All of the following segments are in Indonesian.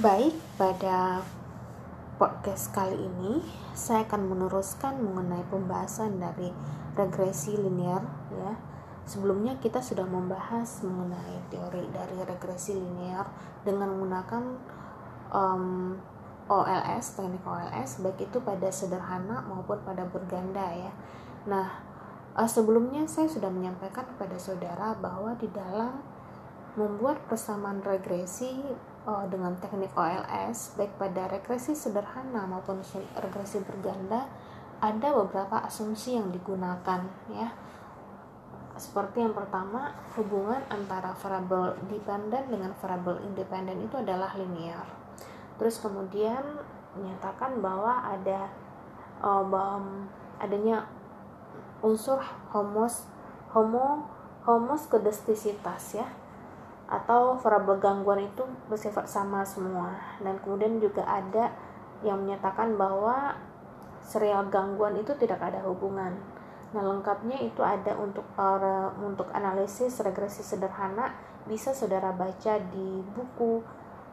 Baik, pada podcast kali ini saya akan meneruskan mengenai pembahasan dari regresi linear ya. Sebelumnya kita sudah membahas mengenai teori dari regresi linear dengan menggunakan um, OLS, teknik OLS baik itu pada sederhana maupun pada berganda ya. Nah, uh, sebelumnya saya sudah menyampaikan kepada saudara bahwa di dalam membuat persamaan regresi uh, dengan teknik OLS baik pada regresi sederhana maupun regresi berganda ada beberapa asumsi yang digunakan ya. Seperti yang pertama hubungan antara variabel dependent dengan variabel independen itu adalah linear. Terus kemudian menyatakan bahwa ada um, adanya unsur homos homo homos kedestisitas ya atau variabel gangguan itu bersifat sama semua dan kemudian juga ada yang menyatakan bahwa serial gangguan itu tidak ada hubungan. Nah, lengkapnya itu ada untuk uh, untuk analisis regresi sederhana bisa saudara baca di buku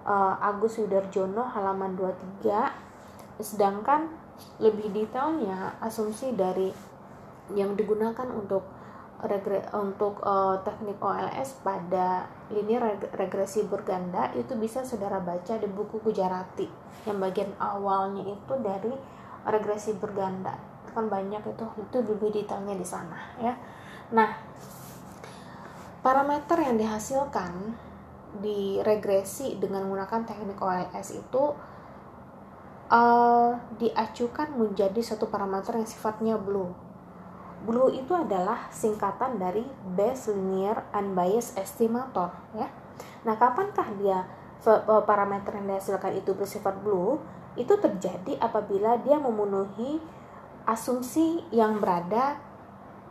uh, Agus Widarjono halaman 23. Sedangkan lebih detailnya asumsi dari yang digunakan untuk regre untuk uh, teknik OLS pada linear regresi berganda itu bisa saudara baca di buku Gujarati. Yang bagian awalnya itu dari regresi berganda itu kan banyak itu itu lebih detailnya di sana ya. Nah parameter yang dihasilkan di regresi dengan menggunakan teknik OLS itu uh, diacukan menjadi satu parameter yang sifatnya blue Blue itu adalah singkatan dari Base Linear Unbiased Estimator ya. Nah, kapankah dia e, parameter yang dihasilkan itu bersifat blue? Itu terjadi apabila dia memenuhi asumsi yang berada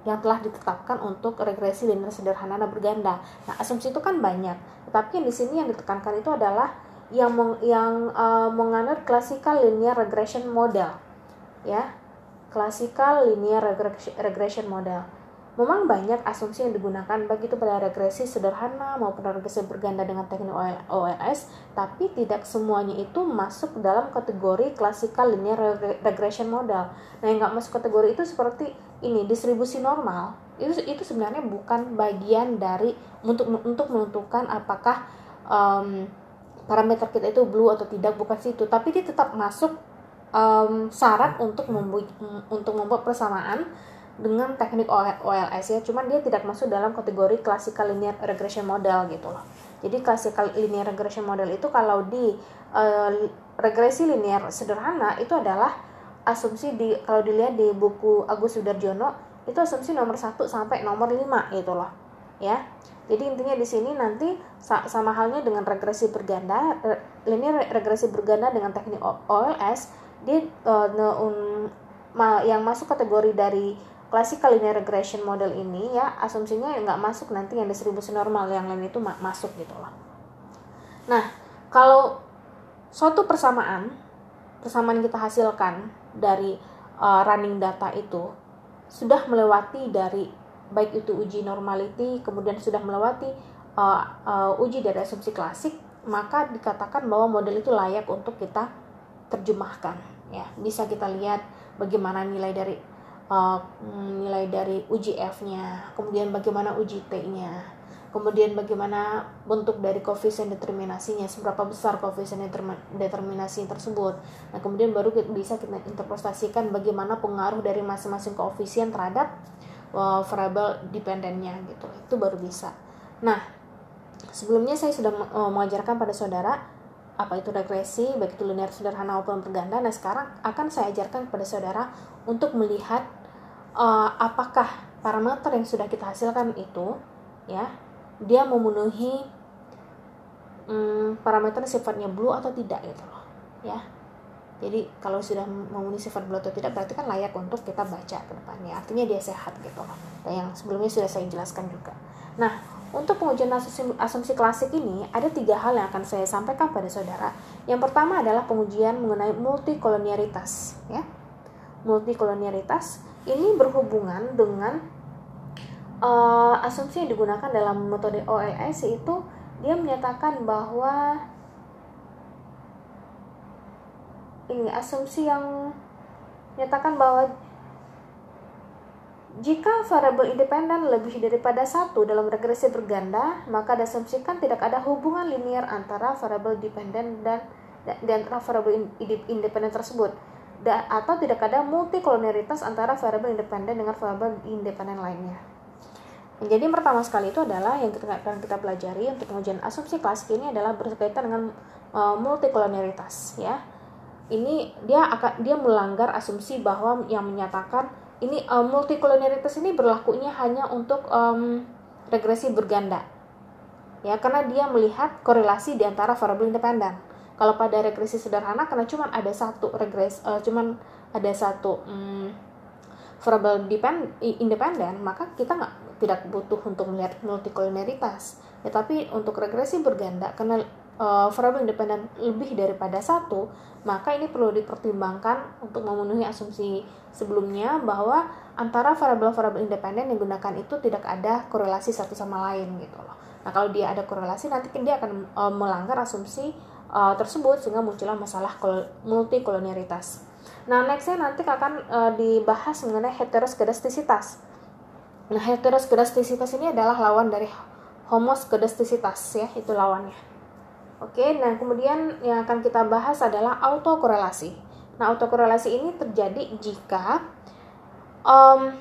yang telah ditetapkan untuk regresi linear sederhana dan berganda. Nah, asumsi itu kan banyak, tetapi yang di sini yang ditekankan itu adalah yang meng, yang uh, menganut classical linear regression model. Ya, classical linear regression model. Memang banyak asumsi yang digunakan baik itu pada regresi sederhana maupun regresi berganda dengan teknik OLS, tapi tidak semuanya itu masuk dalam kategori classical linear regression model. Nah, yang nggak masuk kategori itu seperti ini distribusi normal. Itu itu sebenarnya bukan bagian dari untuk untuk menentukan apakah um, parameter kita itu blue atau tidak bukan situ, tapi dia tetap masuk um, syarat untuk membuat untuk membuat persamaan dengan teknik OLS ya. Cuman dia tidak masuk dalam kategori classical linear regression model gitu loh. Jadi classical linear regression model itu kalau di uh, regresi linear sederhana itu adalah asumsi di kalau dilihat di buku Agus Sudarjono itu asumsi nomor 1 sampai nomor 5 gitu loh ya. Jadi intinya di sini nanti sama halnya dengan regresi berganda linear regresi berganda dengan teknik OLS dia uh, um, ma yang masuk kategori dari classical linear regression model ini ya asumsinya nggak masuk nanti yang distribusi normal yang lain itu ma masuk gitu loh. Nah kalau suatu persamaan persamaan kita hasilkan dari uh, running data itu sudah melewati dari baik itu uji normality kemudian sudah melewati uh, uh, uji dari asumsi klasik maka dikatakan bahwa model itu layak untuk kita terjemahkan ya. Bisa kita lihat bagaimana nilai dari uh, nilai dari uji F-nya kemudian bagaimana uji T-nya kemudian bagaimana bentuk dari koefisien determinasinya seberapa besar koefisien determinasi tersebut. Nah kemudian baru bisa kita interpretasikan bagaimana pengaruh dari masing-masing koefisien terhadap uh, variabel dependennya gitu. Itu baru bisa. Nah sebelumnya saya sudah uh, mengajarkan pada saudara apa itu regresi, baik itu linear sederhana maupun berganda. Nah, sekarang akan saya ajarkan kepada saudara untuk melihat uh, apakah parameter yang sudah kita hasilkan itu ya, dia memenuhi um, parameter sifatnya blue atau tidak gitu loh, ya. Jadi kalau sudah memenuhi sifat blue atau tidak berarti kan layak untuk kita baca ke depannya. Artinya dia sehat gitu loh. Dan yang sebelumnya sudah saya jelaskan juga. Nah, untuk pengujian asumsi, asumsi klasik ini, ada tiga hal yang akan saya sampaikan pada saudara. Yang pertama adalah pengujian mengenai multikolonialitas. Ya. Multikolonialitas ini berhubungan dengan uh, asumsi yang digunakan dalam metode OLS itu dia menyatakan bahwa ini asumsi yang menyatakan bahwa jika variabel independen lebih daripada satu dalam regresi berganda, maka diasumsikan tidak ada hubungan linear antara variabel dependen dan di antara variabel independen tersebut da, atau tidak ada multikolonialitas antara variabel independen dengan variabel independen lainnya. Jadi pertama sekali itu adalah yang kita akan kita pelajari untuk pengujian asumsi klasik ini adalah berkaitan dengan uh, multikolonialitas ya. Ini dia akan dia melanggar asumsi bahwa yang menyatakan ini multikolonialitas ini berlakunya hanya untuk um, regresi berganda ya karena dia melihat korelasi di antara variabel independen. Kalau pada regresi sederhana karena cuma ada satu regres uh, cuman ada satu um, variabel independen maka kita nggak tidak butuh untuk melihat multikolonialitas ya tapi untuk regresi berganda karena uh, variabel independen lebih daripada satu maka ini perlu dipertimbangkan untuk memenuhi asumsi sebelumnya bahwa antara variabel-variabel independen yang digunakan itu tidak ada korelasi satu sama lain gitu loh. Nah kalau dia ada korelasi nanti dia akan e, melanggar asumsi e, tersebut sehingga muncullah masalah multikolonialitas. Nah nextnya nanti akan e, dibahas mengenai heteroskedastisitas. Nah heteroskedastisitas ini adalah lawan dari homoskedastisitas ya itu lawannya. Oke, nah kemudian yang akan kita bahas adalah autokorelasi. Nah, autokorelasi ini terjadi jika um,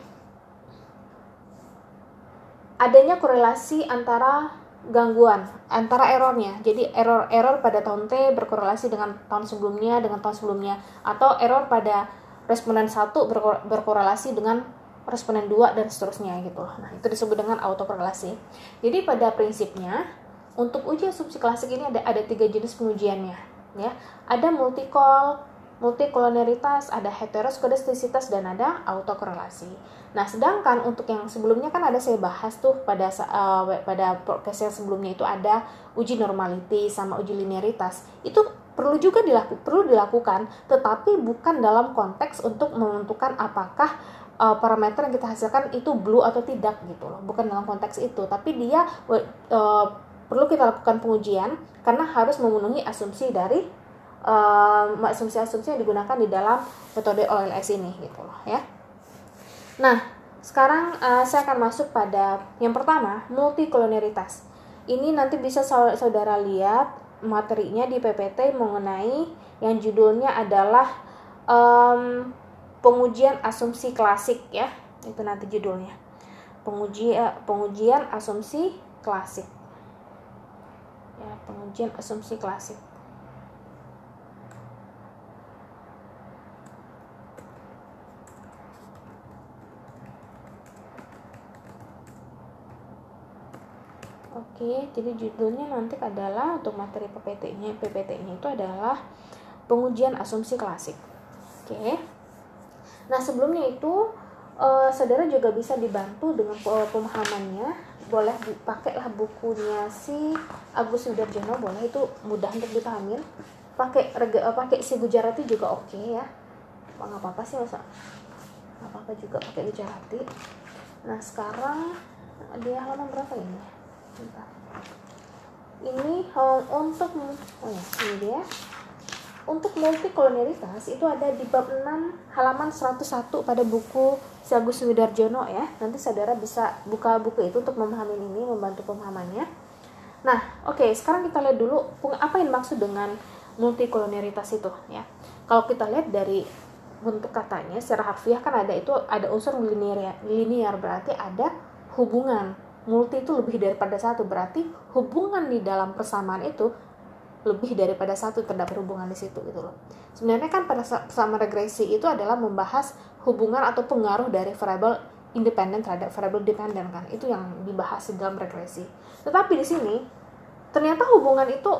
adanya korelasi antara gangguan, antara errornya. Jadi error-error pada tahun T berkorelasi dengan tahun sebelumnya, dengan tahun sebelumnya. Atau error pada responden 1 berkorelasi dengan responden 2 dan seterusnya gitu. Nah, itu disebut dengan autokorelasi. Jadi pada prinsipnya untuk uji asumsi klasik ini ada ada tiga jenis pengujiannya ya ada multikol multikolonialitas, ada heteroskedastisitas dan ada autokorelasi. Nah, sedangkan untuk yang sebelumnya kan ada saya bahas tuh pada uh, pada podcast yang sebelumnya itu ada uji normality sama uji linearitas. Itu perlu juga dilaku, perlu dilakukan, tetapi bukan dalam konteks untuk menentukan apakah uh, parameter yang kita hasilkan itu blue atau tidak gitu loh. Bukan dalam konteks itu, tapi dia uh, perlu kita lakukan pengujian karena harus memenuhi asumsi dari asumsi-asumsi yang digunakan di dalam metode OLS ini gitu loh ya. Nah, sekarang uh, saya akan masuk pada yang pertama, multikolonialitas. Ini nanti bisa saudara lihat materinya di PPT mengenai yang judulnya adalah um, pengujian asumsi klasik ya. Itu nanti judulnya. Penguji, uh, pengujian asumsi klasik ya pengujian asumsi klasik Oke, jadi judulnya nanti adalah untuk materi PPT-nya, PPT-nya itu adalah pengujian asumsi klasik. Oke. Nah, sebelumnya itu uh, saudara juga bisa dibantu dengan pemahamannya boleh pakailah bukunya si Agus Widarjono boleh itu mudah untuk dipahami. Pakai rega eh, pakai si Gujarati juga oke okay ya nggak apa apa sih masa nggak apa apa juga pakai Gujarati nah sekarang dia halaman berapa ini? Ini um, untuk oh ya ini dia untuk multikolonialitas itu ada di bab 6 halaman 101 pada buku Si Agus Widarjono ya. Nanti saudara bisa buka buku itu untuk memahami ini, membantu pemahamannya. Nah, oke, okay, sekarang kita lihat dulu apa yang maksud dengan multikolonialitas itu ya. Kalau kita lihat dari bentuk katanya secara harfiah kan ada itu ada unsur linear linear berarti ada hubungan multi itu lebih daripada satu berarti hubungan di dalam persamaan itu lebih daripada satu terdapat hubungan di situ gitu loh. Sebenarnya kan pada sama regresi itu adalah membahas hubungan atau pengaruh dari variabel independen terhadap variabel dependen kan. Itu yang dibahas di dalam regresi. Tetapi di sini ternyata hubungan itu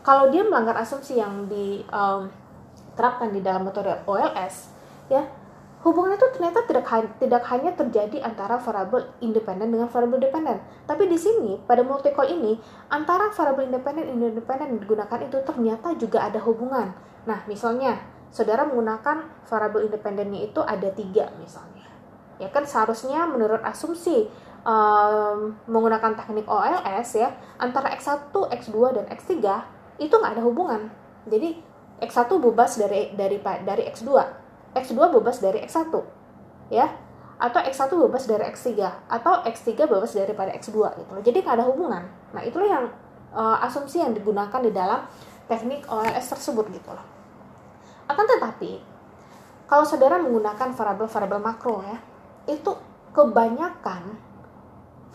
kalau dia melanggar asumsi yang diterapkan um, di dalam metode OLS ya Hubungan itu ternyata tidak tidak hanya terjadi antara variabel independen dengan variabel dependen, tapi di sini pada multicol ini antara variabel independen dan independen digunakan itu ternyata juga ada hubungan. Nah, misalnya saudara menggunakan variabel independennya itu ada tiga misalnya, ya kan seharusnya menurut asumsi um, menggunakan teknik OLS ya antara x1, x2 dan x3 itu nggak ada hubungan. Jadi X1 bebas dari dari dari X2 X2 bebas dari X1 ya. Atau X1 bebas dari X3 atau X3 bebas daripada X2 gitu loh. Jadi nggak ada hubungan. Nah itulah yang uh, asumsi yang digunakan di dalam teknik OLS tersebut gitu loh. Akan tetapi kalau saudara menggunakan variabel-variabel makro ya itu kebanyakan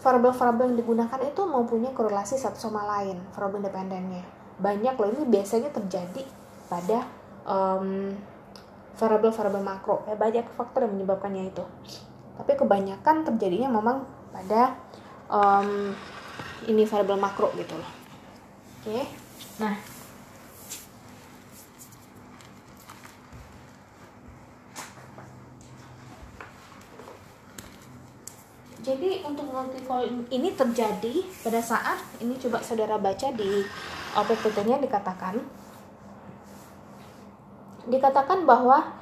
variabel-variabel yang digunakan itu mempunyai korelasi satu sama lain variabel independennya. Banyak loh ini biasanya terjadi pada um, variabel-variabel makro. Ya banyak faktor yang menyebabkannya itu. Tapi kebanyakan terjadinya memang pada um, ini variabel makro gitu loh. Oke. Nah. Jadi untuk multiple ini terjadi pada saat ini coba saudara baca di OPPT-nya dikatakan dikatakan bahwa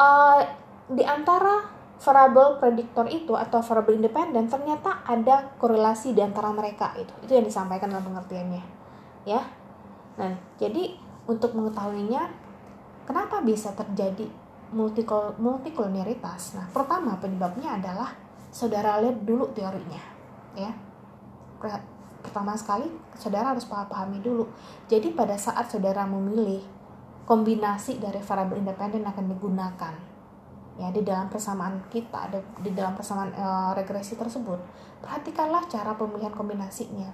uh, di antara variabel prediktor itu atau variabel independen ternyata ada korelasi di antara mereka itu. Itu yang disampaikan dalam pengertiannya ya. Nah jadi untuk mengetahuinya kenapa bisa terjadi multikol nah pertama penyebabnya adalah saudara lihat dulu teorinya ya. Pertama sekali saudara harus pahami dulu. Jadi pada saat saudara memilih kombinasi dari variabel independen akan digunakan. Ya di dalam persamaan kita di dalam persamaan e, regresi tersebut perhatikanlah cara pemilihan kombinasinya.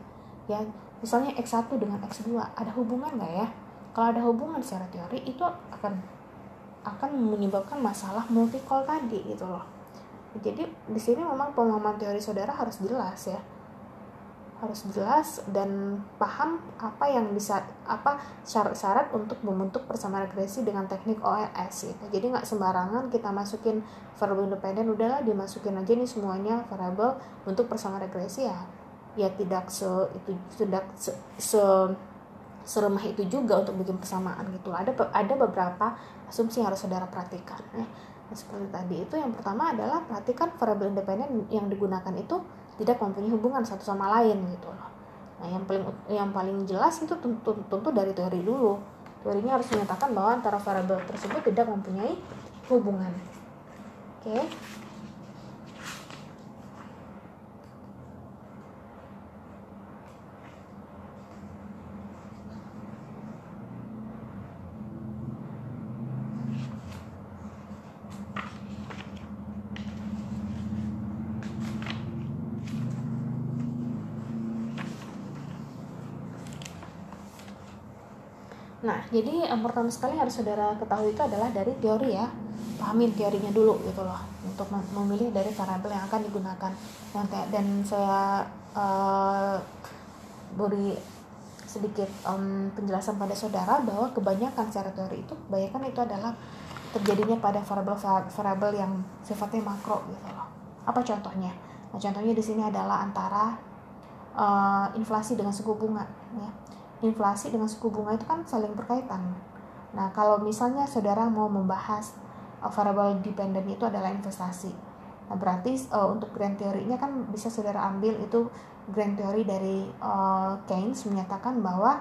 Ya misalnya x1 dengan x2 ada hubungan nggak ya? Kalau ada hubungan secara teori itu akan akan menyebabkan masalah multikol tadi gitu loh. Jadi di sini memang pemahaman teori saudara harus jelas ya harus jelas dan paham apa yang bisa apa syarat-syarat untuk membentuk persamaan regresi dengan teknik OLS gitu. Jadi nggak sembarangan kita masukin variabel independen udahlah dimasukin aja nih semuanya variabel untuk persamaan regresi ya ya tidak se itu tidak se, se seremah itu juga untuk bikin persamaan gitu. Ada ada beberapa asumsi yang harus saudara perhatikan ya. Nah, seperti tadi itu yang pertama adalah perhatikan variabel independen yang digunakan itu tidak mempunyai hubungan satu sama lain gitu loh. Nah yang paling yang paling jelas itu tentu tentu dari teori dulu. Teorinya harus menyatakan bahwa antara variabel tersebut tidak mempunyai hubungan. Oke? okay? Nah, jadi yang pertama sekali harus saudara ketahui itu adalah dari teori ya. Pahamin teorinya dulu gitu loh untuk memilih dari variabel yang akan digunakan. Dan, dan saya uh, beri sedikit um, penjelasan pada saudara bahwa kebanyakan secara teori itu kebanyakan itu adalah terjadinya pada variabel-variabel yang sifatnya makro gitu loh. Apa contohnya? Nah, contohnya di sini adalah antara uh, inflasi dengan suku bunga ya inflasi dengan suku bunga itu kan saling berkaitan. Nah, kalau misalnya saudara mau membahas uh, variable dependent itu adalah investasi. Nah, berarti uh, untuk grand teorinya kan bisa saudara ambil itu grand teori dari uh, Keynes menyatakan bahwa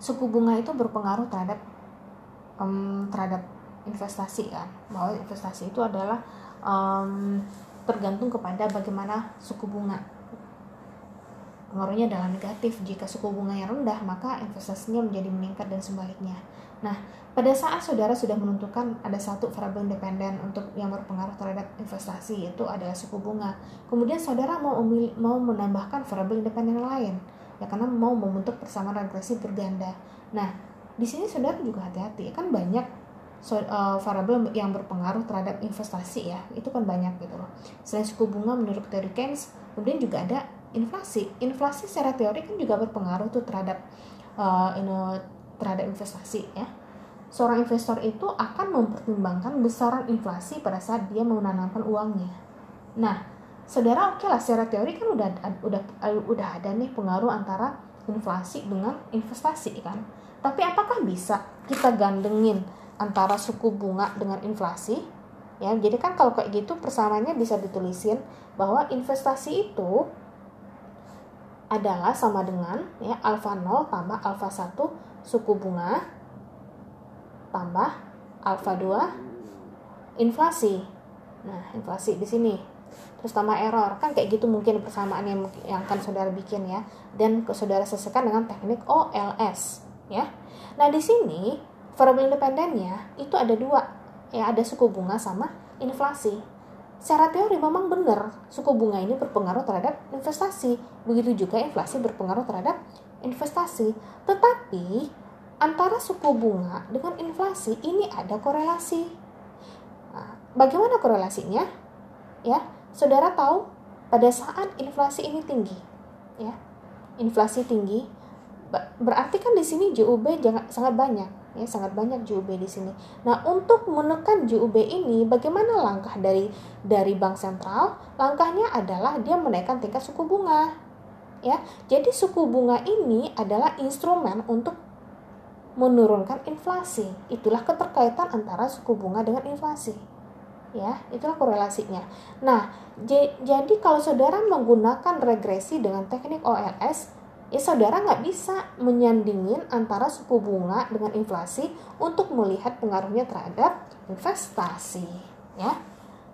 suku bunga itu berpengaruh terhadap um, terhadap investasi kan. Bahwa investasi itu adalah um, tergantung kepada bagaimana suku bunga pengaruhnya adalah negatif. Jika suku bunga yang rendah, maka investasinya menjadi meningkat dan sebaliknya. Nah, pada saat saudara sudah menentukan ada satu variabel independen untuk yang berpengaruh terhadap investasi, yaitu adalah suku bunga. Kemudian saudara mau umil, mau menambahkan variabel independen lain, ya karena mau membentuk persamaan regresi berganda. Nah, di sini saudara juga hati-hati, kan banyak so, uh, variabel yang berpengaruh terhadap investasi ya, itu kan banyak gitu loh. Selain suku bunga menurut teori Keynes, kemudian juga ada inflasi. Inflasi secara teori kan juga berpengaruh tuh terhadap uh, terhadap investasi ya. Seorang investor itu akan mempertimbangkan besaran inflasi pada saat dia menanamkan uangnya. Nah saudara oke okay lah secara teori kan udah udah udah ada nih pengaruh antara inflasi dengan investasi kan? Tapi apakah bisa kita gandengin antara suku bunga dengan inflasi? Ya jadi kan kalau kayak gitu persamaannya bisa ditulisin bahwa investasi itu adalah sama dengan ya alfa 0 tambah alfa 1 suku bunga tambah alfa 2 inflasi. Nah, inflasi di sini. Terus tambah error. Kan kayak gitu mungkin persamaan yang, yang akan saudara bikin ya. Dan saudara selesaikan dengan teknik OLS. Ya. Nah, di sini variabel independennya itu ada dua. Ya, ada suku bunga sama inflasi. Secara teori memang benar suku bunga ini berpengaruh terhadap investasi. Begitu juga inflasi berpengaruh terhadap investasi. Tetapi antara suku bunga dengan inflasi ini ada korelasi. Nah, bagaimana korelasinya? Ya, saudara tahu pada saat inflasi ini tinggi, ya, inflasi tinggi, berarti kan di sini JUB sangat banyak, ya, sangat banyak JUB di sini. Nah, untuk menekan JUB ini, bagaimana langkah dari dari bank sentral? Langkahnya adalah dia menaikkan tingkat suku bunga, ya. Jadi suku bunga ini adalah instrumen untuk menurunkan inflasi. Itulah keterkaitan antara suku bunga dengan inflasi. Ya, itulah korelasinya. Nah, jadi kalau saudara menggunakan regresi dengan teknik OLS, ya saudara nggak bisa menyandingin antara suku bunga dengan inflasi untuk melihat pengaruhnya terhadap investasi. Ya,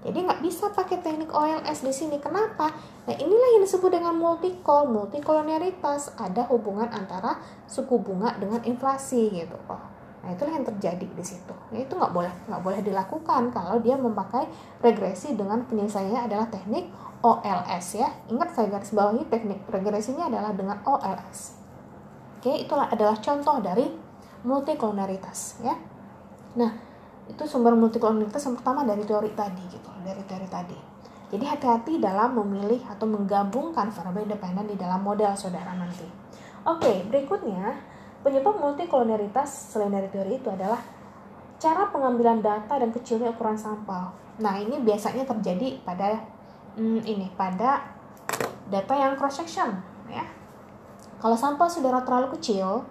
jadi nggak bisa pakai teknik OLS di sini. Kenapa? Nah inilah yang disebut dengan multicol, multikolonialitas. Ada hubungan antara suku bunga dengan inflasi gitu loh. Nah itulah yang terjadi di situ. Nah, itu nggak boleh nggak boleh dilakukan kalau dia memakai regresi dengan penyelesaiannya adalah teknik OLS ya. Ingat saya garis bawahi teknik regresinya adalah dengan OLS. Oke, itulah adalah contoh dari multikolonialitas ya. Nah, itu sumber multikolonialitas yang pertama dari teori tadi gitu dari teori tadi jadi hati-hati dalam memilih atau menggabungkan variabel independen di dalam model saudara nanti oke berikutnya penyebab multikolonialitas selain dari teori itu adalah cara pengambilan data dan kecilnya ukuran sampel nah ini biasanya terjadi pada hmm, ini pada data yang cross section ya kalau sampel saudara terlalu kecil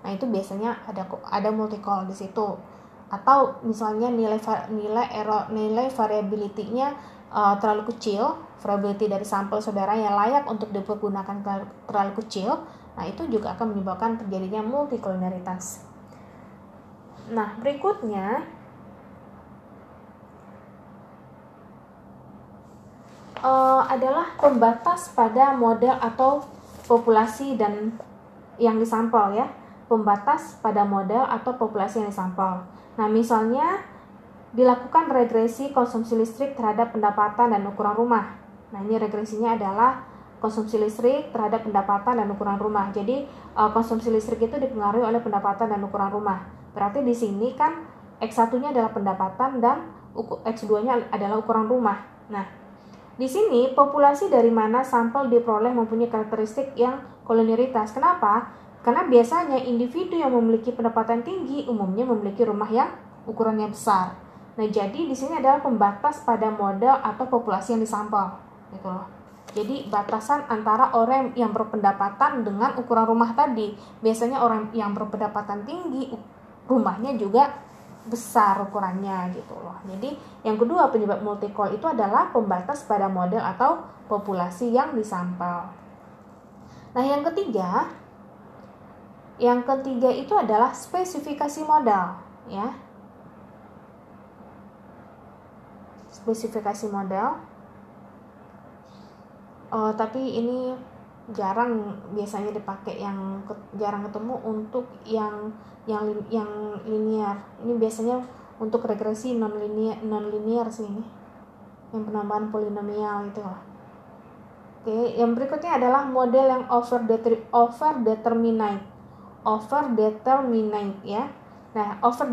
nah itu biasanya ada ada multikol di situ atau misalnya nilai nilai error nilai variability-nya uh, terlalu kecil, variability dari sampel saudara yang layak untuk dipergunakan terlalu kecil, nah itu juga akan menyebabkan terjadinya multikolonialitas. Nah, berikutnya uh, adalah pembatas pada model atau populasi dan yang disampel ya. Pembatas pada model atau populasi yang disampel. Nah, misalnya dilakukan regresi konsumsi listrik terhadap pendapatan dan ukuran rumah. Nah, ini regresinya adalah konsumsi listrik terhadap pendapatan dan ukuran rumah. Jadi, uh, konsumsi listrik itu dipengaruhi oleh pendapatan dan ukuran rumah. Berarti di sini kan X1-nya adalah pendapatan dan X2-nya adalah ukuran rumah. Nah, di sini populasi dari mana sampel diperoleh mempunyai karakteristik yang kolonialitas. Kenapa? Karena biasanya individu yang memiliki pendapatan tinggi umumnya memiliki rumah yang ukurannya besar. Nah, jadi di sini adalah pembatas pada model atau populasi yang disampel, gitu loh. Jadi batasan antara orang yang berpendapatan dengan ukuran rumah tadi. Biasanya orang yang berpendapatan tinggi rumahnya juga besar ukurannya gitu loh. Jadi yang kedua penyebab multikol itu adalah pembatas pada model atau populasi yang disampel. Nah, yang ketiga yang ketiga itu adalah spesifikasi modal, ya. Spesifikasi modal. Oh, tapi ini jarang biasanya dipakai yang jarang ketemu untuk yang yang yang linear. Ini biasanya untuk regresi non linear non linear sih ini. Yang penambahan polinomial itu. Oke, yang berikutnya adalah model yang over over determinate over determinate ya. Nah, over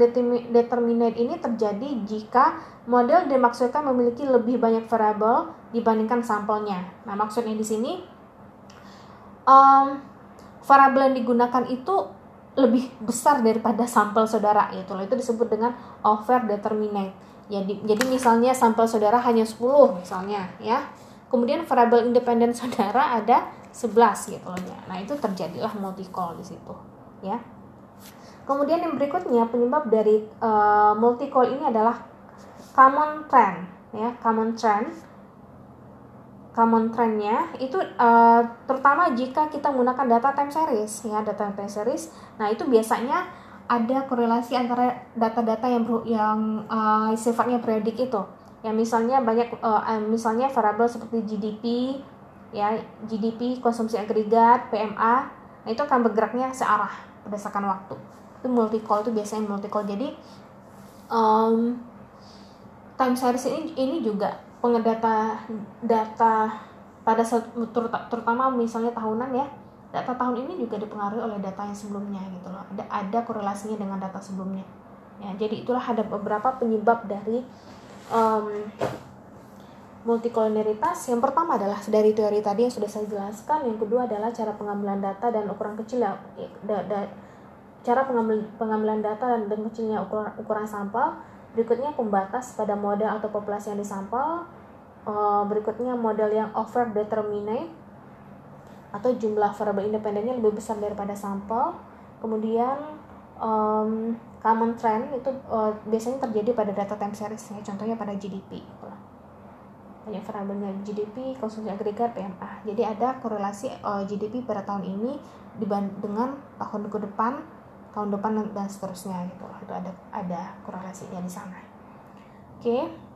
determinate ini terjadi jika model dimaksudkan memiliki lebih banyak variabel dibandingkan sampelnya. Nah, maksudnya di sini um, variabel yang digunakan itu lebih besar daripada sampel saudara itu. Itu disebut dengan over determinate. Jadi, jadi misalnya sampel saudara hanya 10 misalnya ya. Kemudian variabel independen saudara ada 11 gitu loh ya. Nah, itu terjadilah multicol di situ ya. Kemudian yang berikutnya penyebab dari uh, multi-call ini adalah common trend ya, common trend. Common trendnya itu uh, terutama jika kita menggunakan data time series ya, data time series. Nah, itu biasanya ada korelasi antara data-data yang yang uh, sifatnya periodik itu. Ya misalnya banyak uh, misalnya variabel seperti GDP ya GDP konsumsi agregat PMA nah itu akan bergeraknya searah berdasarkan waktu. Itu multi call itu biasanya multi call jadi um, time series ini ini juga pengedata data pada terutama misalnya tahunan ya data tahun ini juga dipengaruhi oleh data yang sebelumnya gitu loh. Ada ada korelasinya dengan data sebelumnya. Ya jadi itulah ada beberapa penyebab dari um, multikolonialitas yang pertama adalah dari teori tadi yang sudah saya jelaskan. Yang kedua adalah cara pengambilan data dan ukuran kecil ya, da, da, cara pengambil, pengambilan data dan, dan kecilnya ukuran, ukuran sampel berikutnya pembatas pada model atau populasi yang disampel. Uh, berikutnya model yang over determinate atau jumlah variabel independennya lebih besar daripada sampel. Kemudian um, common trend itu uh, biasanya terjadi pada data time series ya contohnya pada GDP banyak variabelnya. GDP konsumsi agregat PMA jadi ada korelasi uh, GDP pada tahun ini dengan tahun ke depan tahun depan dan seterusnya gitu itu ada ada korelasinya di sana oke.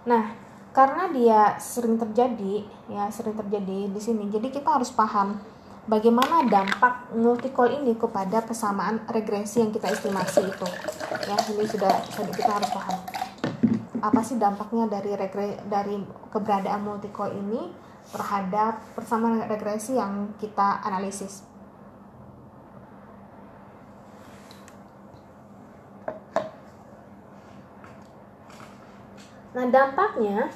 Nah, karena dia sering terjadi, ya sering terjadi di sini. Jadi kita harus paham bagaimana dampak multicol ini kepada persamaan regresi yang kita estimasi itu. Ya, ini sudah kita harus paham. Apa sih dampaknya dari regre, dari keberadaan multicol ini terhadap persamaan regresi yang kita analisis? Nah, dampaknya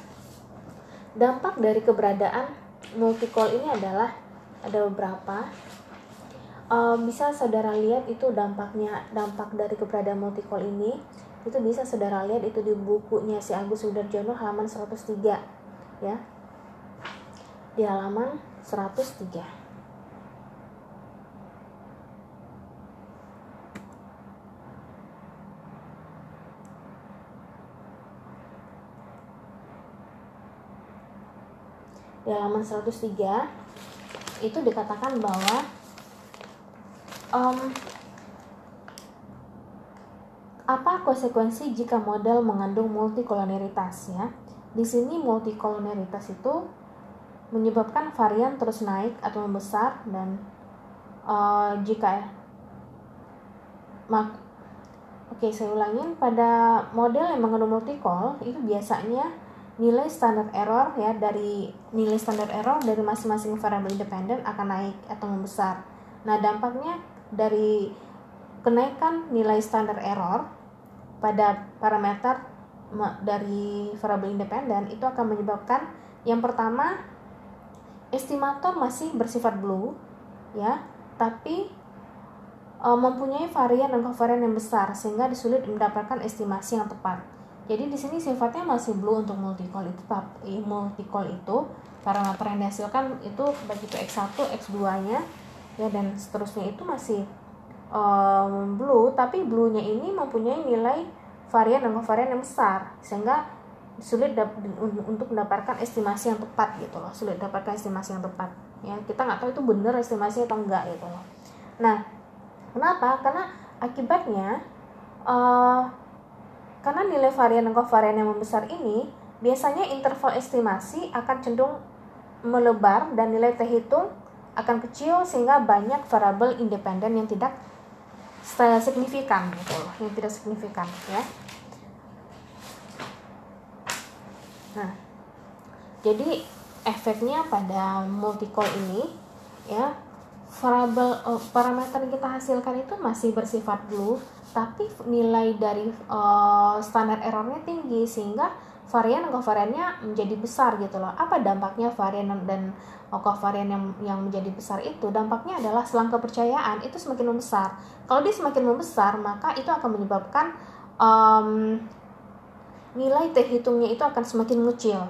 dampak dari keberadaan multicall ini adalah ada beberapa. Um, bisa saudara lihat itu dampaknya dampak dari keberadaan multicall ini. Itu bisa saudara lihat itu di bukunya si Agus Sudarjono halaman 103 ya di halaman 103 di halaman 103 itu dikatakan bahwa um, apa konsekuensi jika model mengandung multikolonialitas ya? Di sini multikolonialitas itu menyebabkan varian terus naik atau membesar dan uh, jika mak Oke, saya ulangin pada model yang mengandung multikol itu biasanya nilai standar error ya dari nilai standar error dari masing-masing variabel independen akan naik atau membesar. Nah, dampaknya dari kenaikan nilai standar error pada parameter dari variabel independen itu akan menyebabkan yang pertama estimator masih bersifat blue ya, tapi e, mempunyai varian dan kovarian yang besar sehingga disulit mendapatkan estimasi yang tepat. Jadi di sini sifatnya masih blue untuk multicol itu tapi multicol itu parameter yang dihasilkan itu baik itu x1, x2-nya ya dan seterusnya itu masih um, blue tapi blue-nya ini mempunyai nilai varian dan varian yang besar sehingga sulit untuk mendapatkan estimasi yang tepat gitu loh sulit dapatkan estimasi yang tepat. Ya kita nggak tahu itu benar estimasi atau enggak gitu loh. Nah kenapa? Karena akibatnya uh, karena nilai varian dan kovarian yang membesar ini, biasanya interval estimasi akan cenderung melebar dan nilai terhitung akan kecil sehingga banyak variabel independen yang tidak signifikan gitu loh, yang tidak signifikan ya. Nah, jadi efeknya pada multicol ini ya variabel uh, parameter yang kita hasilkan itu masih bersifat blue tapi nilai dari uh, standar errornya tinggi sehingga varian dan kovariannya menjadi besar gitu loh. Apa dampaknya varian dan kovarian yang yang menjadi besar itu? Dampaknya adalah selang kepercayaan itu semakin membesar. Kalau dia semakin membesar, maka itu akan menyebabkan um, nilai terhitungnya itu akan semakin mengecil.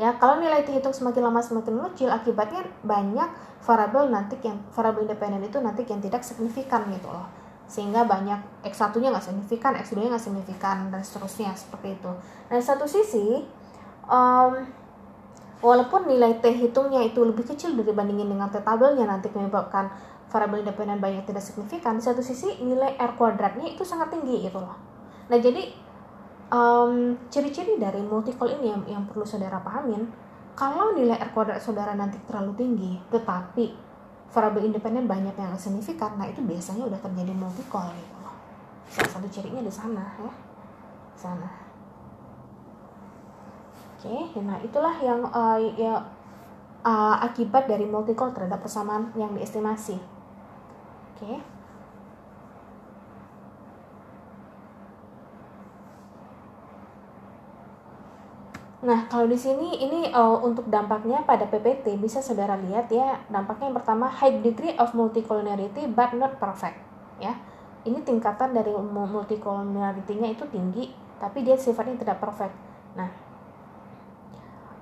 Ya, kalau nilai terhitung semakin lama semakin mengecil, akibatnya banyak variabel nanti yang variabel independen itu nanti yang tidak signifikan gitu loh sehingga banyak X1 nya nggak signifikan, X2 nya nggak signifikan dan seterusnya seperti itu. Nah satu sisi um, walaupun nilai T hitungnya itu lebih kecil dibandingin dengan T tabelnya nanti menyebabkan variabel independen banyak tidak signifikan di satu sisi nilai R kuadratnya itu sangat tinggi gitu loh nah jadi um, ciri-ciri dari multicol ini yang, yang perlu saudara pahamin kalau nilai R kuadrat saudara nanti terlalu tinggi tetapi variabel independen banyak yang signifikan nah itu biasanya udah terjadi multicol gitu salah satu cirinya di sana ya. Sana. Oke nah itulah yang uh, ya uh, akibat dari multicol terhadap persamaan yang diestimasi. Oke. Nah, kalau di sini ini uh, untuk dampaknya pada PPT bisa saudara lihat ya. Dampaknya yang pertama high degree of multicollinearity but not perfect ya. Ini tingkatan dari multicollinearity-nya itu tinggi tapi dia sifatnya tidak perfect. Nah,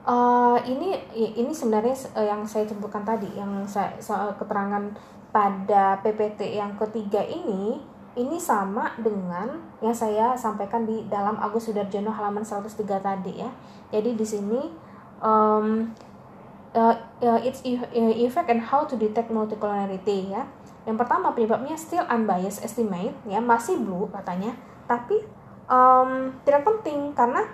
uh, ini ini sebenarnya uh, yang saya sebutkan tadi yang saya, soal keterangan pada PPT yang ketiga ini ini sama dengan yang saya sampaikan di dalam Agus Sudarjono halaman 103 tadi ya. Jadi di sini um, uh, its e, uh, effect and how to detect multicollinearity ya. Yang pertama penyebabnya still unbiased estimate ya masih blue katanya, tapi um, tidak penting karena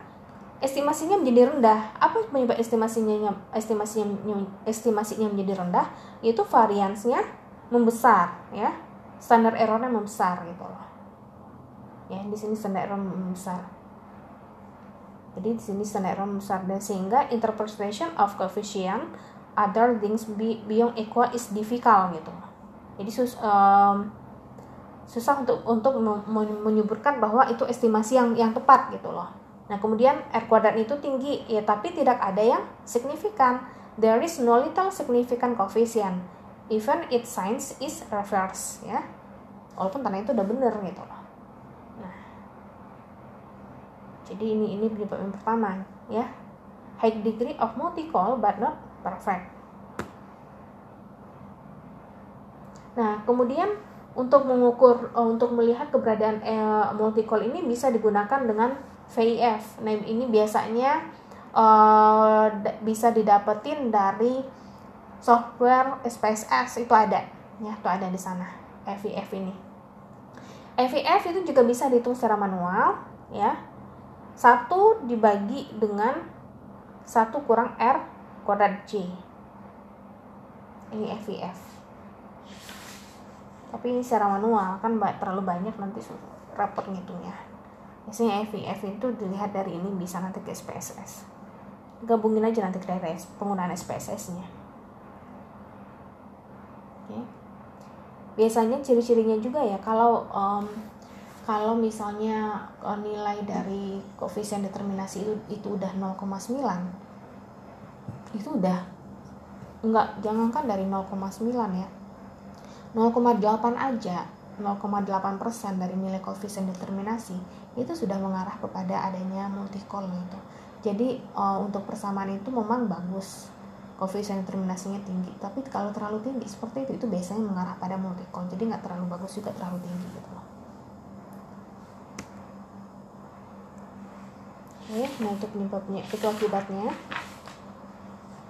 estimasinya menjadi rendah. Apa penyebab estimasinya estimasinya estimasinya menjadi rendah? Yaitu variansnya membesar ya standar errornya membesar gitu loh. Ya di sini standar error membesar jadi di sini standar error membesar dan sehingga interpretation of coefficient other things beyond equal is difficult gitu. Jadi sus um, susah untuk untuk menyebutkan bahwa itu estimasi yang yang tepat gitu loh. Nah kemudian r kuadrat itu tinggi. Ya tapi tidak ada yang signifikan. There is no little significant coefficient even its signs is reverse ya. Walaupun tanda itu udah bener gitu loh. Nah. Jadi ini ini penyebab yang pertama ya. High degree of multicol but not perfect. Nah kemudian untuk mengukur uh, untuk melihat keberadaan uh, multicol ini bisa digunakan dengan VIF nah ini biasanya uh, bisa didapetin dari software SPSS itu ada. Ya itu ada di sana FIF ini. FIF itu juga bisa dihitung secara manual ya. Satu dibagi dengan satu kurang R kuadrat J. Ini FIF tapi ini secara manual kan terlalu banyak nanti repot ngitungnya. Biasanya FIF itu dilihat dari ini bisa nanti ke SPSS gabungin aja nanti ke penggunaan SPSS nya ya. biasanya ciri-cirinya juga ya kalau um, kalau misalnya uh, nilai dari koefisien determinasi itu itu udah 0,9 itu udah enggak jangankan dari 0,9 ya. 0,8 aja 0,8 persen dari nilai koefisien determinasi itu sudah mengarah kepada adanya multicol gitu. Jadi uh, untuk persamaan itu memang bagus koefisien determinasinya tinggi. Tapi kalau terlalu tinggi seperti itu itu biasanya mengarah pada multicol jadi nggak terlalu bagus juga terlalu tinggi gitu loh. Oke nah itu penyebabnya itu akibatnya.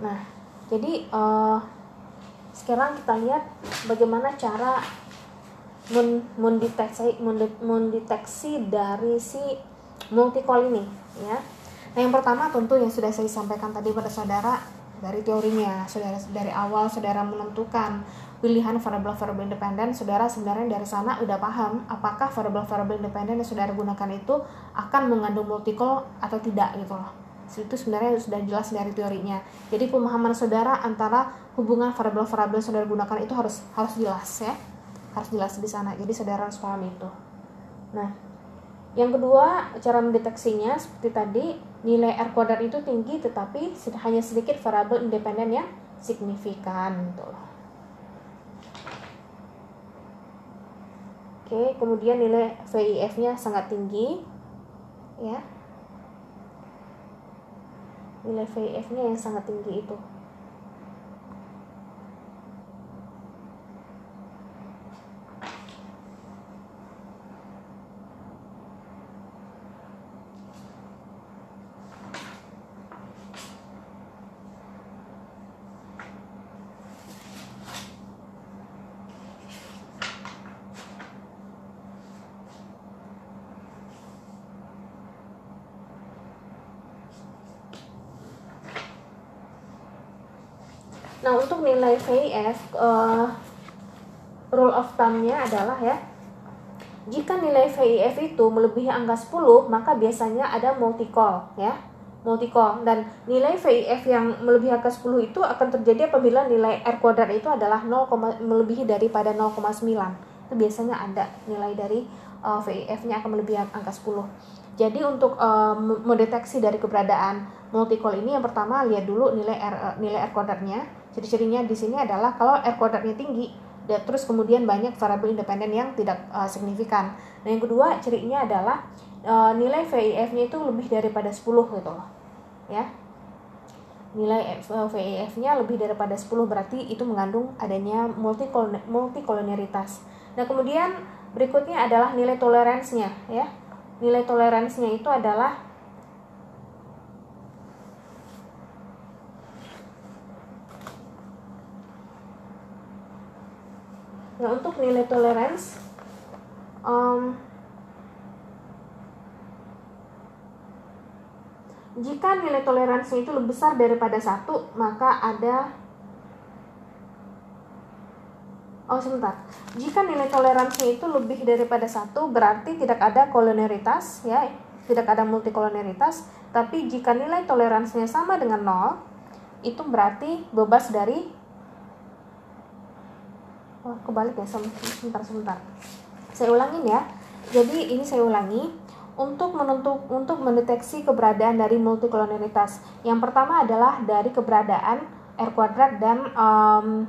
Nah jadi uh, sekarang kita lihat bagaimana cara mendeteksi mendeteksi dari si multicol ini ya. Nah yang pertama tentu yang sudah saya sampaikan tadi pada saudara dari teorinya. Saudara dari awal saudara menentukan pilihan variabel-variabel independen saudara sebenarnya dari sana udah paham apakah variabel-variabel independen yang saudara gunakan itu akan mengandung multicol atau tidak gitu loh. Itu sebenarnya sudah jelas dari teorinya. Jadi pemahaman saudara antara hubungan variabel-variabel saudara gunakan itu harus harus jelas ya. Harus jelas di sana. Jadi saudara harus paham itu. Nah yang kedua cara mendeteksinya seperti tadi nilai R kuadrat itu tinggi tetapi hanya sedikit variabel independen yang signifikan gitu. Oke, kemudian nilai VIF-nya sangat tinggi ya. Nilai VIF-nya yang sangat tinggi itu. Nah, VIF uh, rule of thumb-nya adalah ya jika nilai VIF itu melebihi angka 10, maka biasanya ada multi call ya. Multi call dan nilai VIF yang melebihi angka 10 itu akan terjadi apabila nilai R kuadrat itu adalah 0, melebihi daripada 0,9. Itu biasanya ada nilai dari uh, VIF-nya akan melebihi angka 10. Jadi untuk uh, mendeteksi dari keberadaan multi call ini yang pertama lihat dulu nilai R nilai R kuadratnya. Ciri-cirinya di sini adalah kalau R kuadratnya tinggi dan terus kemudian banyak variabel independen yang tidak uh, signifikan. Nah, yang kedua cirinya adalah uh, nilai VIF-nya itu lebih daripada 10 gitu loh. Ya. Nilai VIF-nya lebih daripada 10 berarti itu mengandung adanya multikolonialitas. Nah, kemudian berikutnya adalah nilai toleransinya ya. Nilai toleransinya itu adalah Nah untuk nilai tolerance um, jika nilai toleransi itu lebih besar daripada satu maka ada Oh sebentar, jika nilai toleransi itu lebih daripada satu berarti tidak ada kolonialitas ya, tidak ada multikolonialitas. Tapi jika nilai toleransinya sama dengan nol, itu berarti bebas dari oh kebalik ya sebentar sebentar saya ulangin ya jadi ini saya ulangi untuk menentuk untuk mendeteksi keberadaan dari multikolonialitas yang pertama adalah dari keberadaan r kuadrat dan um,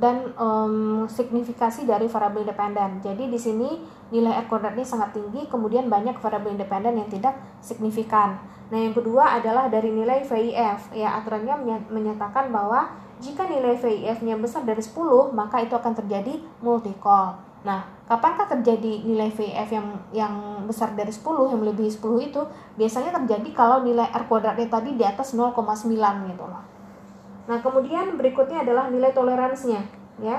dan um, signifikasi dari variabel independen. Jadi di sini nilai R kuadratnya sangat tinggi, kemudian banyak variabel independen yang tidak signifikan. Nah, yang kedua adalah dari nilai VIF. Ya, aturannya menyatakan bahwa jika nilai VIF-nya besar dari 10, maka itu akan terjadi multi call. Nah, kapankah terjadi nilai VIF yang yang besar dari 10 yang melebihi 10 itu? Biasanya terjadi kalau nilai R kuadratnya tadi di atas 0,9 gitu loh. Nah, kemudian berikutnya adalah nilai toleransinya, ya.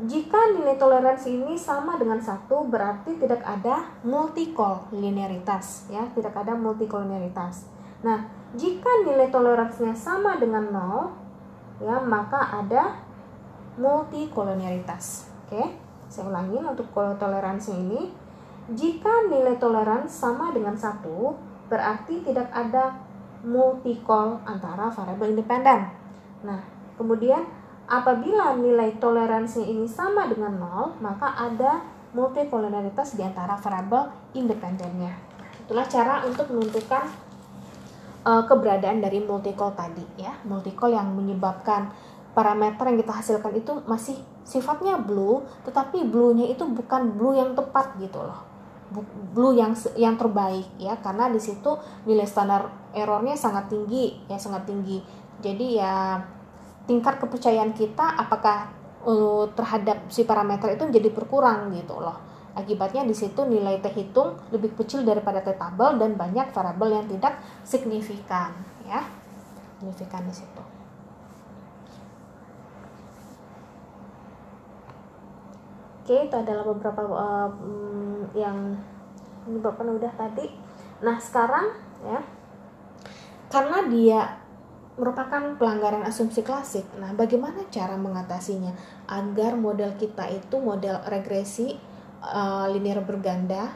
Jika nilai toleransi ini sama dengan satu, berarti tidak ada multi call linearitas, ya, tidak ada multi linearitas. Nah, jika nilai toleransinya sama dengan 0, ya, maka ada multikolonialitas. Oke, saya ulangi untuk toleransi ini. Jika nilai toleransi sama dengan satu, berarti tidak ada multikol antara variabel independen. Nah, kemudian apabila nilai toleransi ini sama dengan 0, maka ada multikolonialitas di antara variabel independennya. Itulah cara untuk menentukan uh, keberadaan dari multicall tadi ya. Multicall yang menyebabkan parameter yang kita hasilkan itu masih sifatnya blue tetapi blue-nya itu bukan blue yang tepat gitu loh. Blue yang yang terbaik ya. Karena di situ nilai standar errornya sangat tinggi ya sangat tinggi. Jadi ya tingkat kepercayaan kita apakah uh, terhadap si parameter itu menjadi berkurang gitu loh Akibatnya di situ nilai T hitung lebih kecil daripada T tabel dan banyak variabel yang tidak signifikan ya. Signifikan di situ. Oke, itu adalah beberapa uh, yang menyebabkan udah tadi. Nah, sekarang ya karena dia merupakan pelanggaran asumsi klasik. Nah, bagaimana cara mengatasinya agar model kita itu model regresi uh, linear berganda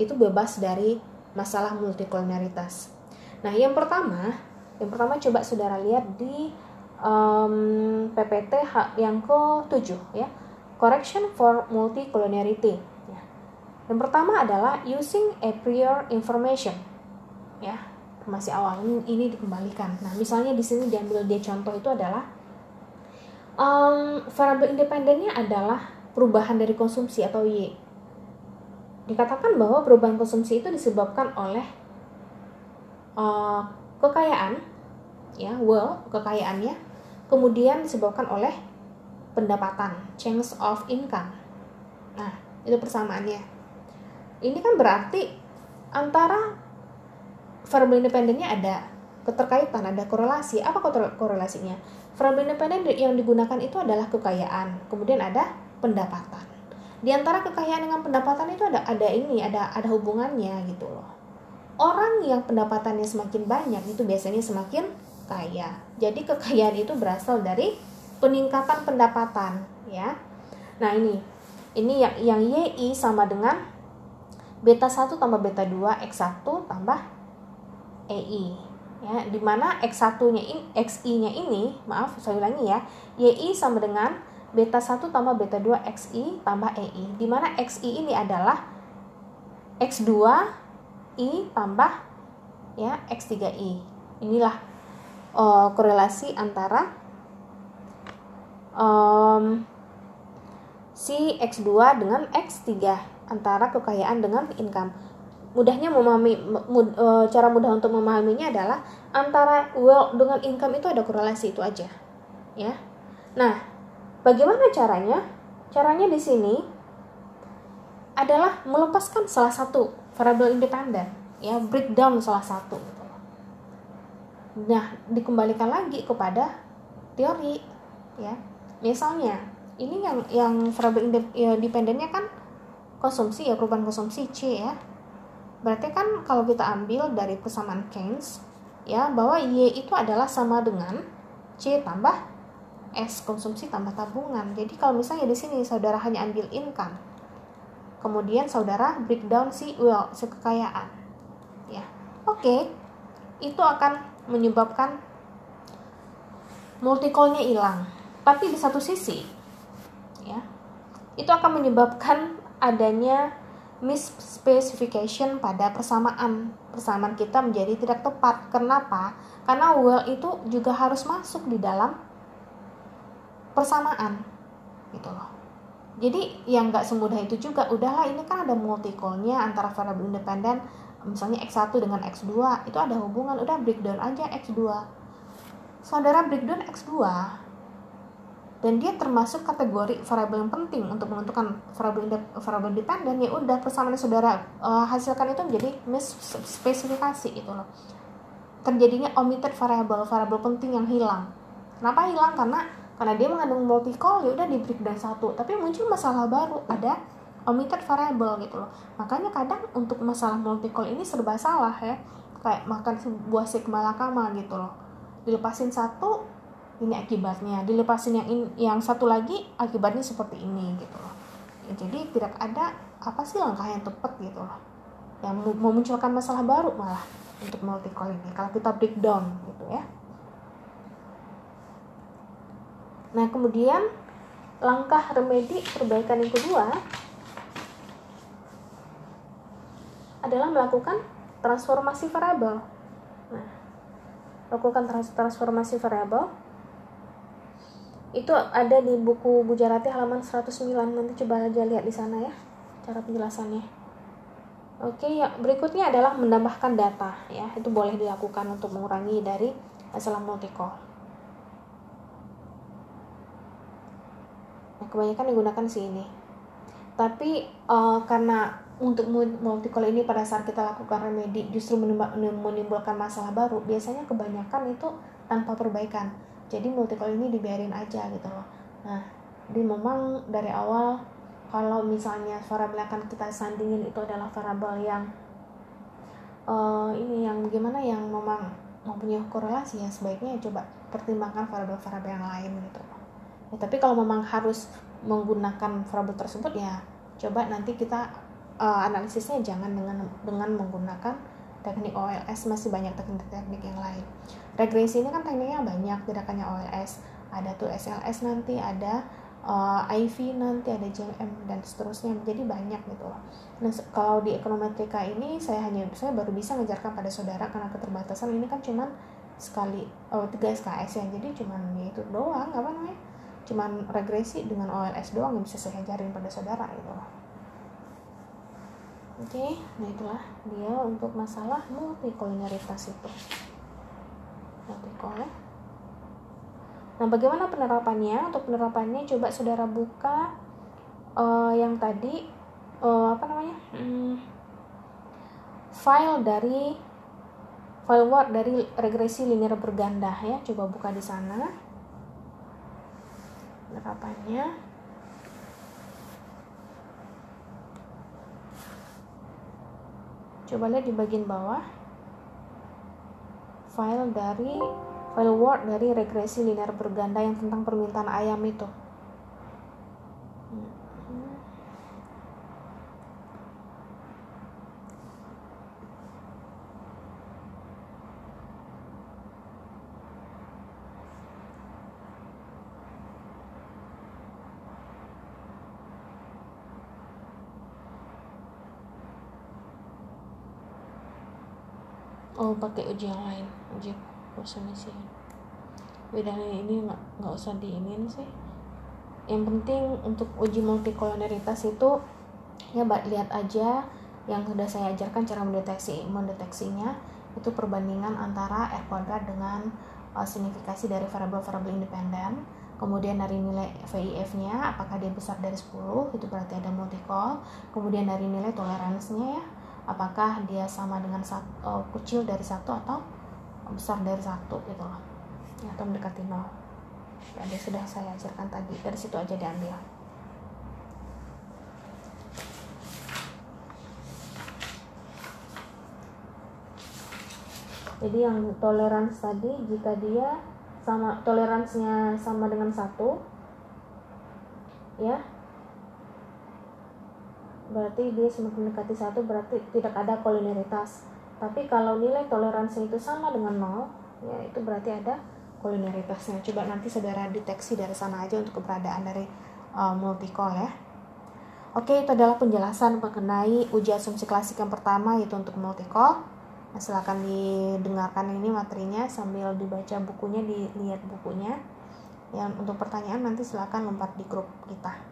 itu bebas dari masalah multikolonialitas. Nah, yang pertama, yang pertama coba saudara lihat di um, PPT yang ke-7 ya. Correction for multicoloniality. Ya. Yang pertama adalah using a prior information. Ya, masih awal ini, ini dikembalikan. Nah, misalnya di sini diambil dia contoh itu adalah um, variabel independennya adalah perubahan dari konsumsi atau Y dikatakan bahwa perubahan konsumsi itu disebabkan oleh uh, kekayaan ya wealth kekayaannya kemudian disebabkan oleh pendapatan change of income. Nah itu persamaannya. Ini kan berarti antara variabel independennya ada keterkaitan ada korelasi. Apa korelasinya? Variabel independen yang digunakan itu adalah kekayaan kemudian ada pendapatan di antara kekayaan dengan pendapatan itu ada ada ini ada ada hubungannya gitu loh orang yang pendapatannya semakin banyak itu biasanya semakin kaya. Jadi kekayaan itu berasal dari peningkatan pendapatan, ya. Nah, ini ini yang yang YI sama dengan beta 1 tambah beta 2 X1 tambah EI ya di mana X1 nya ini XI nya ini maaf saya ulangi ya YI sama dengan beta 1 tambah beta 2 XI tambah EI di mana XI ini adalah X2 I tambah ya X3I inilah uh, korelasi antara um, si X2 dengan X3 antara kekayaan dengan income. Mudahnya memahami mud, e, cara mudah untuk memahaminya adalah antara wealth dengan income itu ada korelasi itu aja. Ya. Nah, bagaimana caranya? Caranya di sini adalah melepaskan salah satu variabel independen, ya, breakdown salah satu. Nah, dikembalikan lagi kepada teori, ya. Misalnya, ini yang yang variabel independennya kan konsumsi ya perubahan konsumsi C ya berarti kan kalau kita ambil dari persamaan Keynes ya bahwa Y itu adalah sama dengan C tambah S konsumsi tambah tabungan. Jadi kalau misalnya di sini saudara hanya ambil income kemudian saudara breakdown si wealth si kekayaan ya. Oke okay. itu akan menyebabkan multicolnya hilang. Tapi di satu sisi ya itu akan menyebabkan adanya misspecification pada persamaan. Persamaan kita menjadi tidak tepat. Kenapa? Karena well itu juga harus masuk di dalam persamaan gitu loh. Jadi yang nggak semudah itu juga. Udahlah ini kan ada multicolnya antara variabel independen misalnya x1 dengan x2 itu ada hubungan. Udah breakdown aja x2 saudara breakdown x2 dan dia termasuk kategori variabel yang penting untuk menentukan variabel variabel dependen ya udah persamaan saudara uh, hasilkan itu menjadi spesifikasi itu loh. Terjadinya omitted variable variabel penting yang hilang. Kenapa hilang? Karena karena dia mengandung multicol ya udah di breakdown satu. Tapi muncul masalah baru ada omitted variable gitu loh. Makanya kadang untuk masalah multicol ini serba salah ya. Kayak makan buah sigma lakama gitu loh. Dilepasin satu ini akibatnya. Dilepasin yang in, yang satu lagi akibatnya seperti ini gitu loh. Ya, jadi tidak ada apa sih langkah yang tepat gitu loh. Yang memunculkan masalah baru malah untuk multicol ini. Kalau kita breakdown gitu ya nah kemudian langkah remedi perbaikan yang kedua adalah melakukan transformasi variabel. Nah lakukan transformasi variabel. Itu ada di buku Gujarati halaman 109 nanti coba aja lihat di sana ya cara penjelasannya. Oke ya berikutnya adalah menambahkan data ya itu boleh dilakukan untuk mengurangi dari masalah multicol kebanyakan digunakan sih ini. Tapi uh, karena untuk multicol ini pada saat kita lakukan remedi justru menimbulkan masalah baru biasanya kebanyakan itu tanpa perbaikan. Jadi multiple ini dibiarin aja gitu loh. Nah di memang dari awal kalau misalnya variabel akan kita sandingin itu adalah variabel yang uh, ini yang gimana yang memang mempunyai korelasi ya sebaiknya ya coba pertimbangkan variabel-variabel yang lain gitu ya, tapi kalau memang harus menggunakan variabel tersebut ya coba nanti kita uh, analisisnya jangan dengan dengan menggunakan teknik OLS masih banyak teknik-teknik yang lain. Regresi ini kan tekniknya banyak tidak hanya OLS ada tuh SLS nanti ada uh, eh, IV nanti ada JM dan seterusnya. Jadi banyak gitu loh. Nah kalau di ekonometrika ini saya hanya saya baru bisa mengajarkan pada saudara karena keterbatasan. Ini kan cuman sekali oh tiga SKS ya. Jadi cuman ya itu doang apa namanya cuman regresi dengan OLS doang yang bisa saya ajarin pada saudara gitu oke nah itulah dia untuk masalah multikoliniaritas itu artikel Nah, bagaimana penerapannya? Untuk penerapannya coba saudara buka uh, yang tadi uh, apa namanya? Hmm, file dari file Word dari regresi linear berganda ya. Coba buka di sana. Penerapannya. coba lihat di bagian bawah file dari file word dari regresi linear berganda yang tentang permintaan ayam itu oh pakai uji yang lain uji posisi bedanya ini nggak nggak usah diinin sih. Yang penting untuk uji multikoloneritas itu ya lihat aja yang sudah saya ajarkan cara mendeteksi mendeteksinya itu perbandingan antara r kuadrat dengan uh, signifikasi dari variabel-variabel independen. Kemudian dari nilai VIF-nya apakah dia besar dari 10 itu berarti ada multikol kemudian dari nilai toleransinya ya apakah dia sama dengan satu, uh, kecil dari satu atau besar dari satu gitu loh. Ya, atau mendekati nol. Ya sudah saya ajarkan tadi. Dari situ aja diambil. Jadi yang toleransi tadi jika dia sama toleransinya sama dengan satu ya berarti dia semakin mendekati satu berarti tidak ada kolineritas tapi kalau nilai toleransi itu sama dengan nol ya itu berarti ada kolineritasnya coba nanti saudara deteksi dari sana aja untuk keberadaan dari uh, multikol ya. Oke itu adalah penjelasan mengenai uji asumsi klasik yang pertama yaitu untuk multikol nah, silahkan didengarkan ini materinya sambil dibaca bukunya dilihat bukunya. Yang untuk pertanyaan nanti silahkan lompat di grup kita